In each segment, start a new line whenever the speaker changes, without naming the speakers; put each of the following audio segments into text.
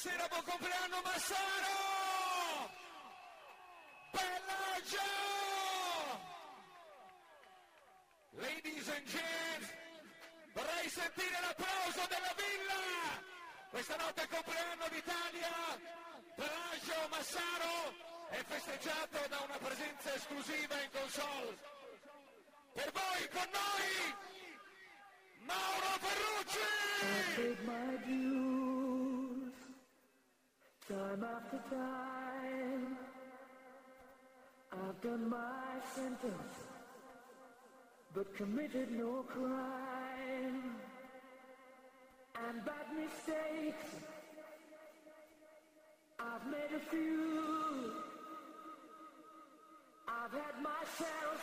Buonasera, buon compleanno Massaro! Bellagio! Ladies and gents, vorrei sentire l'applauso della villa! Questa notte è il compleanno d'Italia, Bellagio Massaro è festeggiato da una presenza esclusiva in console. Per voi, con noi,
sentence, but committed no crime. And bad mistakes, I've made a few. I've had my share of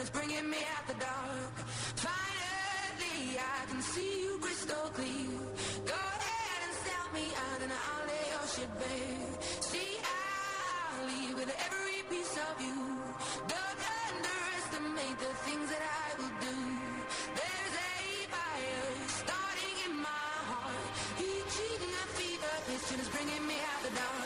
it's bringing me out the dark. Finally, I can see you crystal clear. Go ahead and sell me out and I'll lay your shit bare. See, I'll leave with every piece of you. Don't underestimate the things that I will do. There's a fire starting in my heart, reaching a fever pitch it's bringing me out the dark.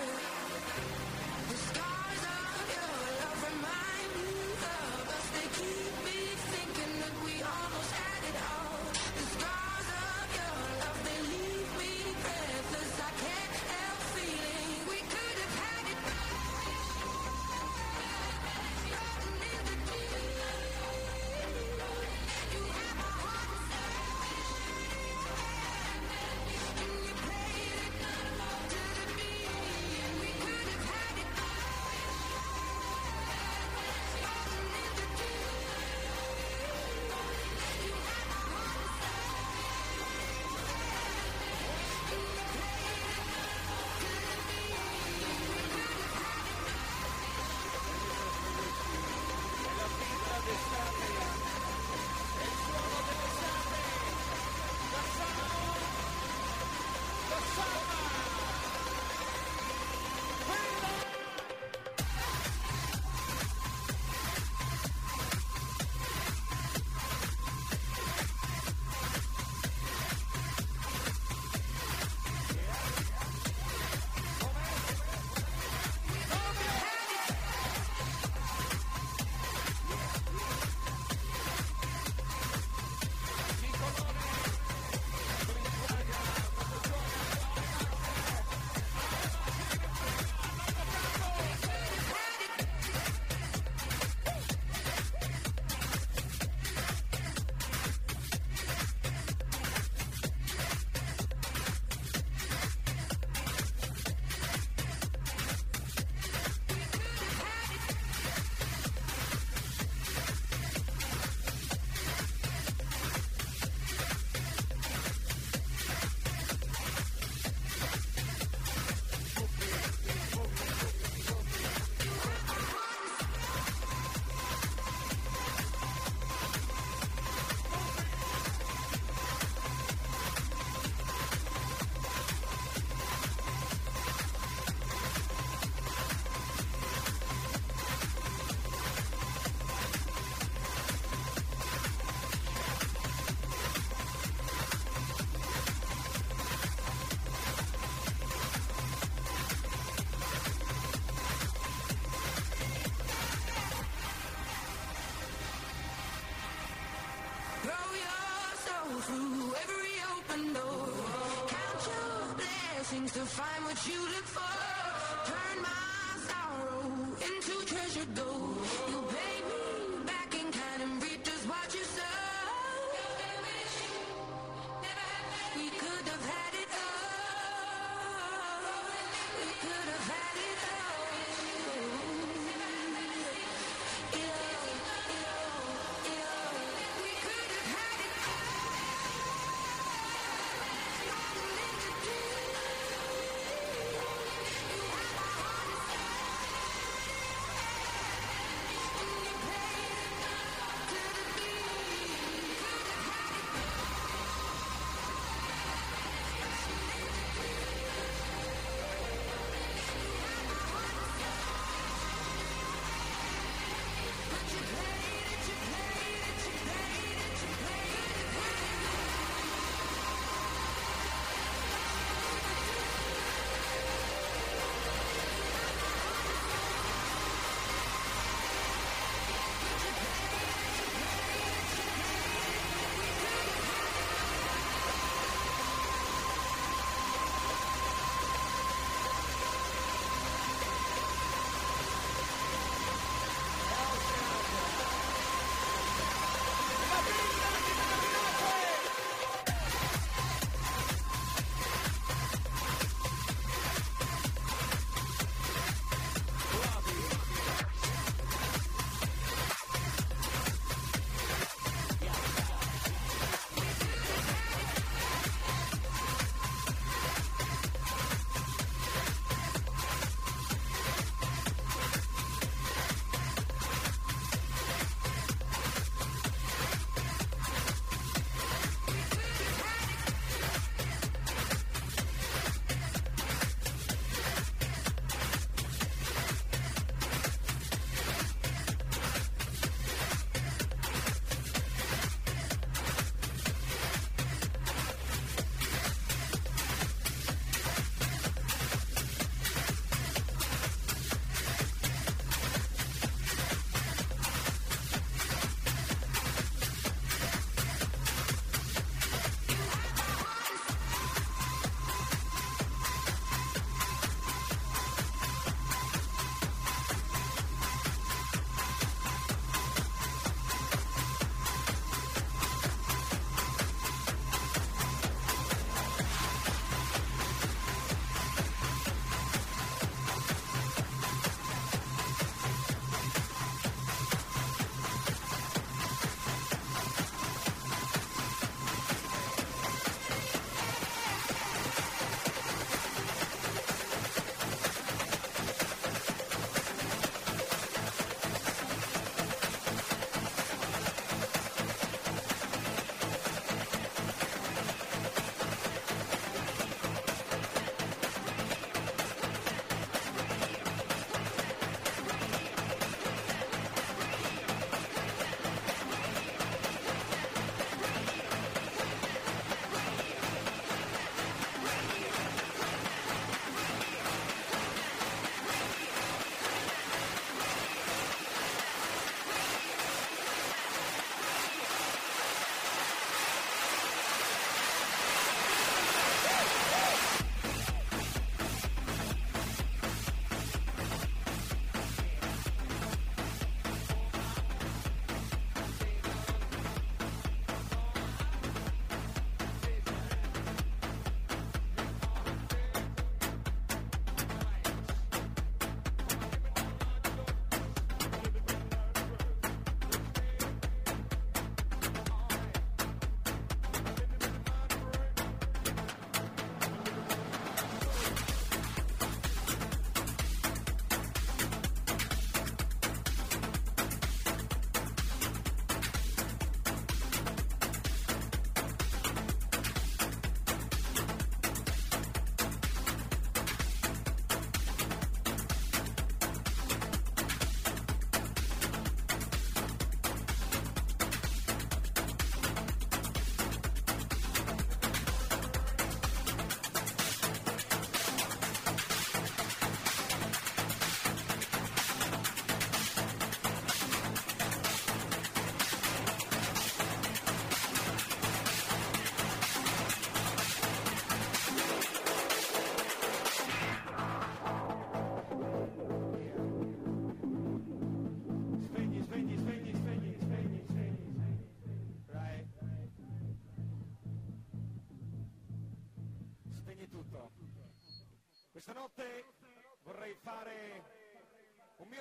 Blessings to find what you look for.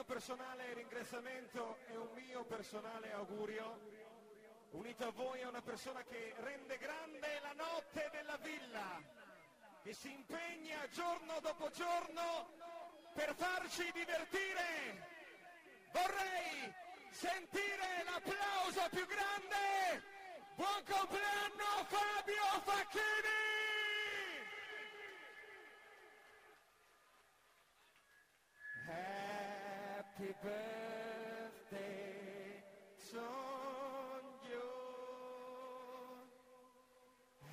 Personale ringraziamento e un mio personale augurio, unito a voi a una persona che rende grande la notte della villa, che si impegna giorno dopo giorno per farci divertire. Vorrei sentire l'applauso più grande. Buon compleanno Fabio Facchini! Happy birthday.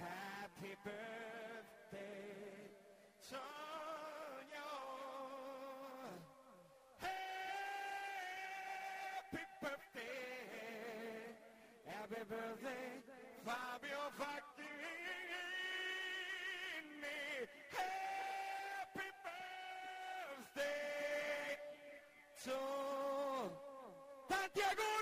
Happy birthday. Happy birthday, happy birthday, tanti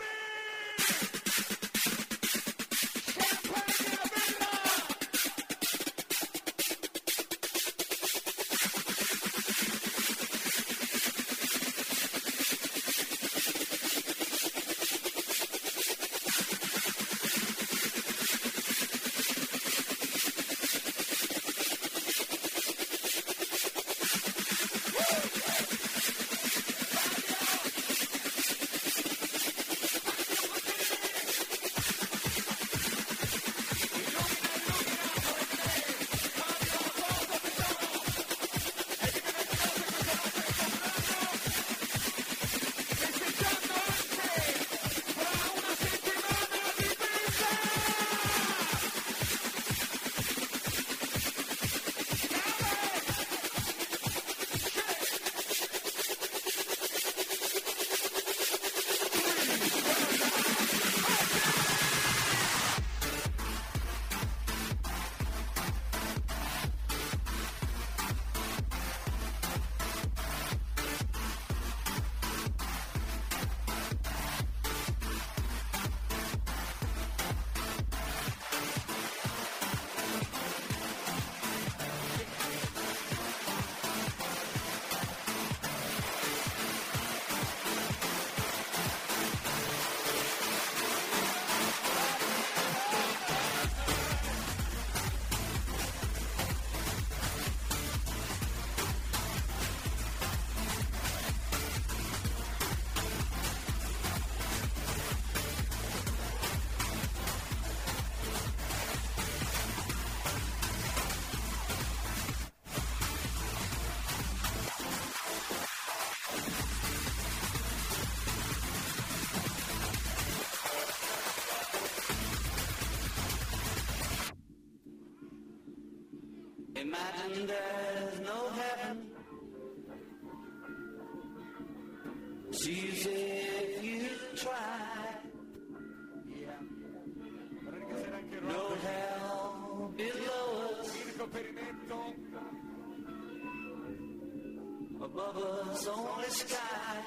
above us only sky.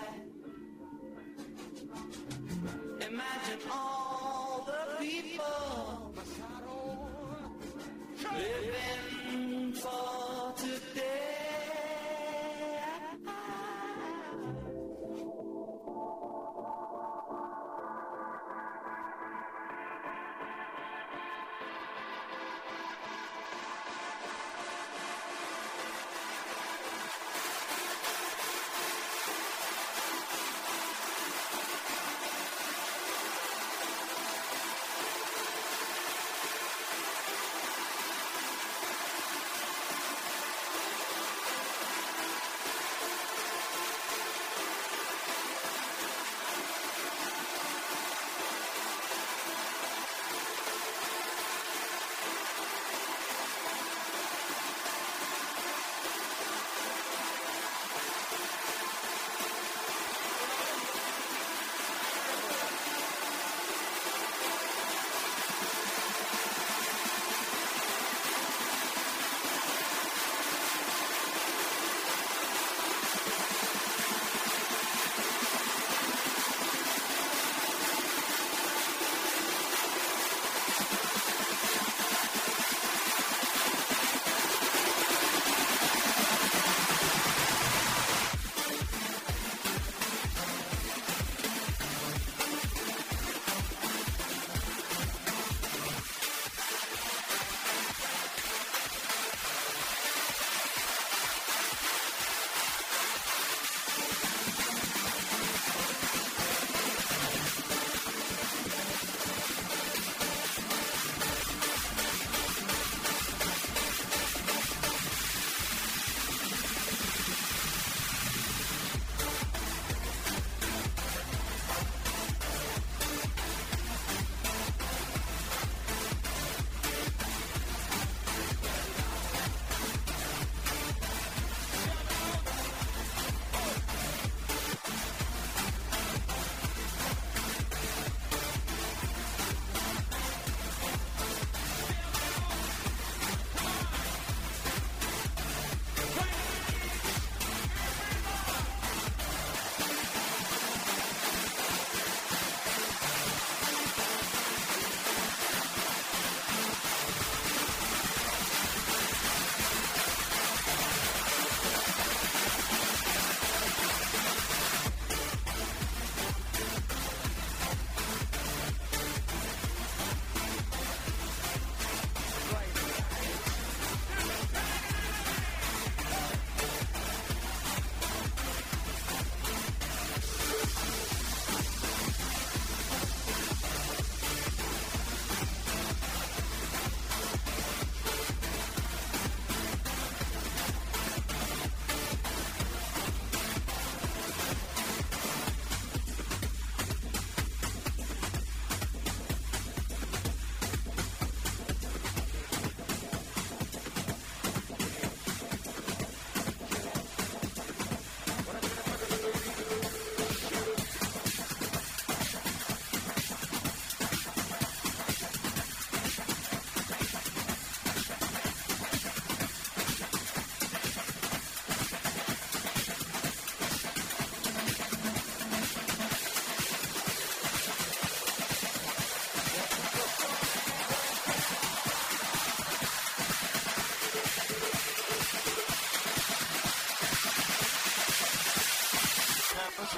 Imagine all the people living for today.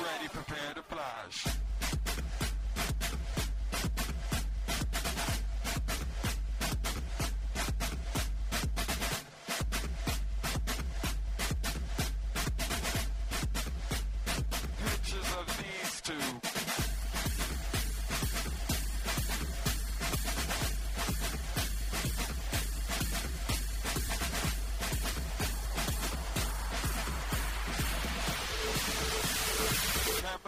ready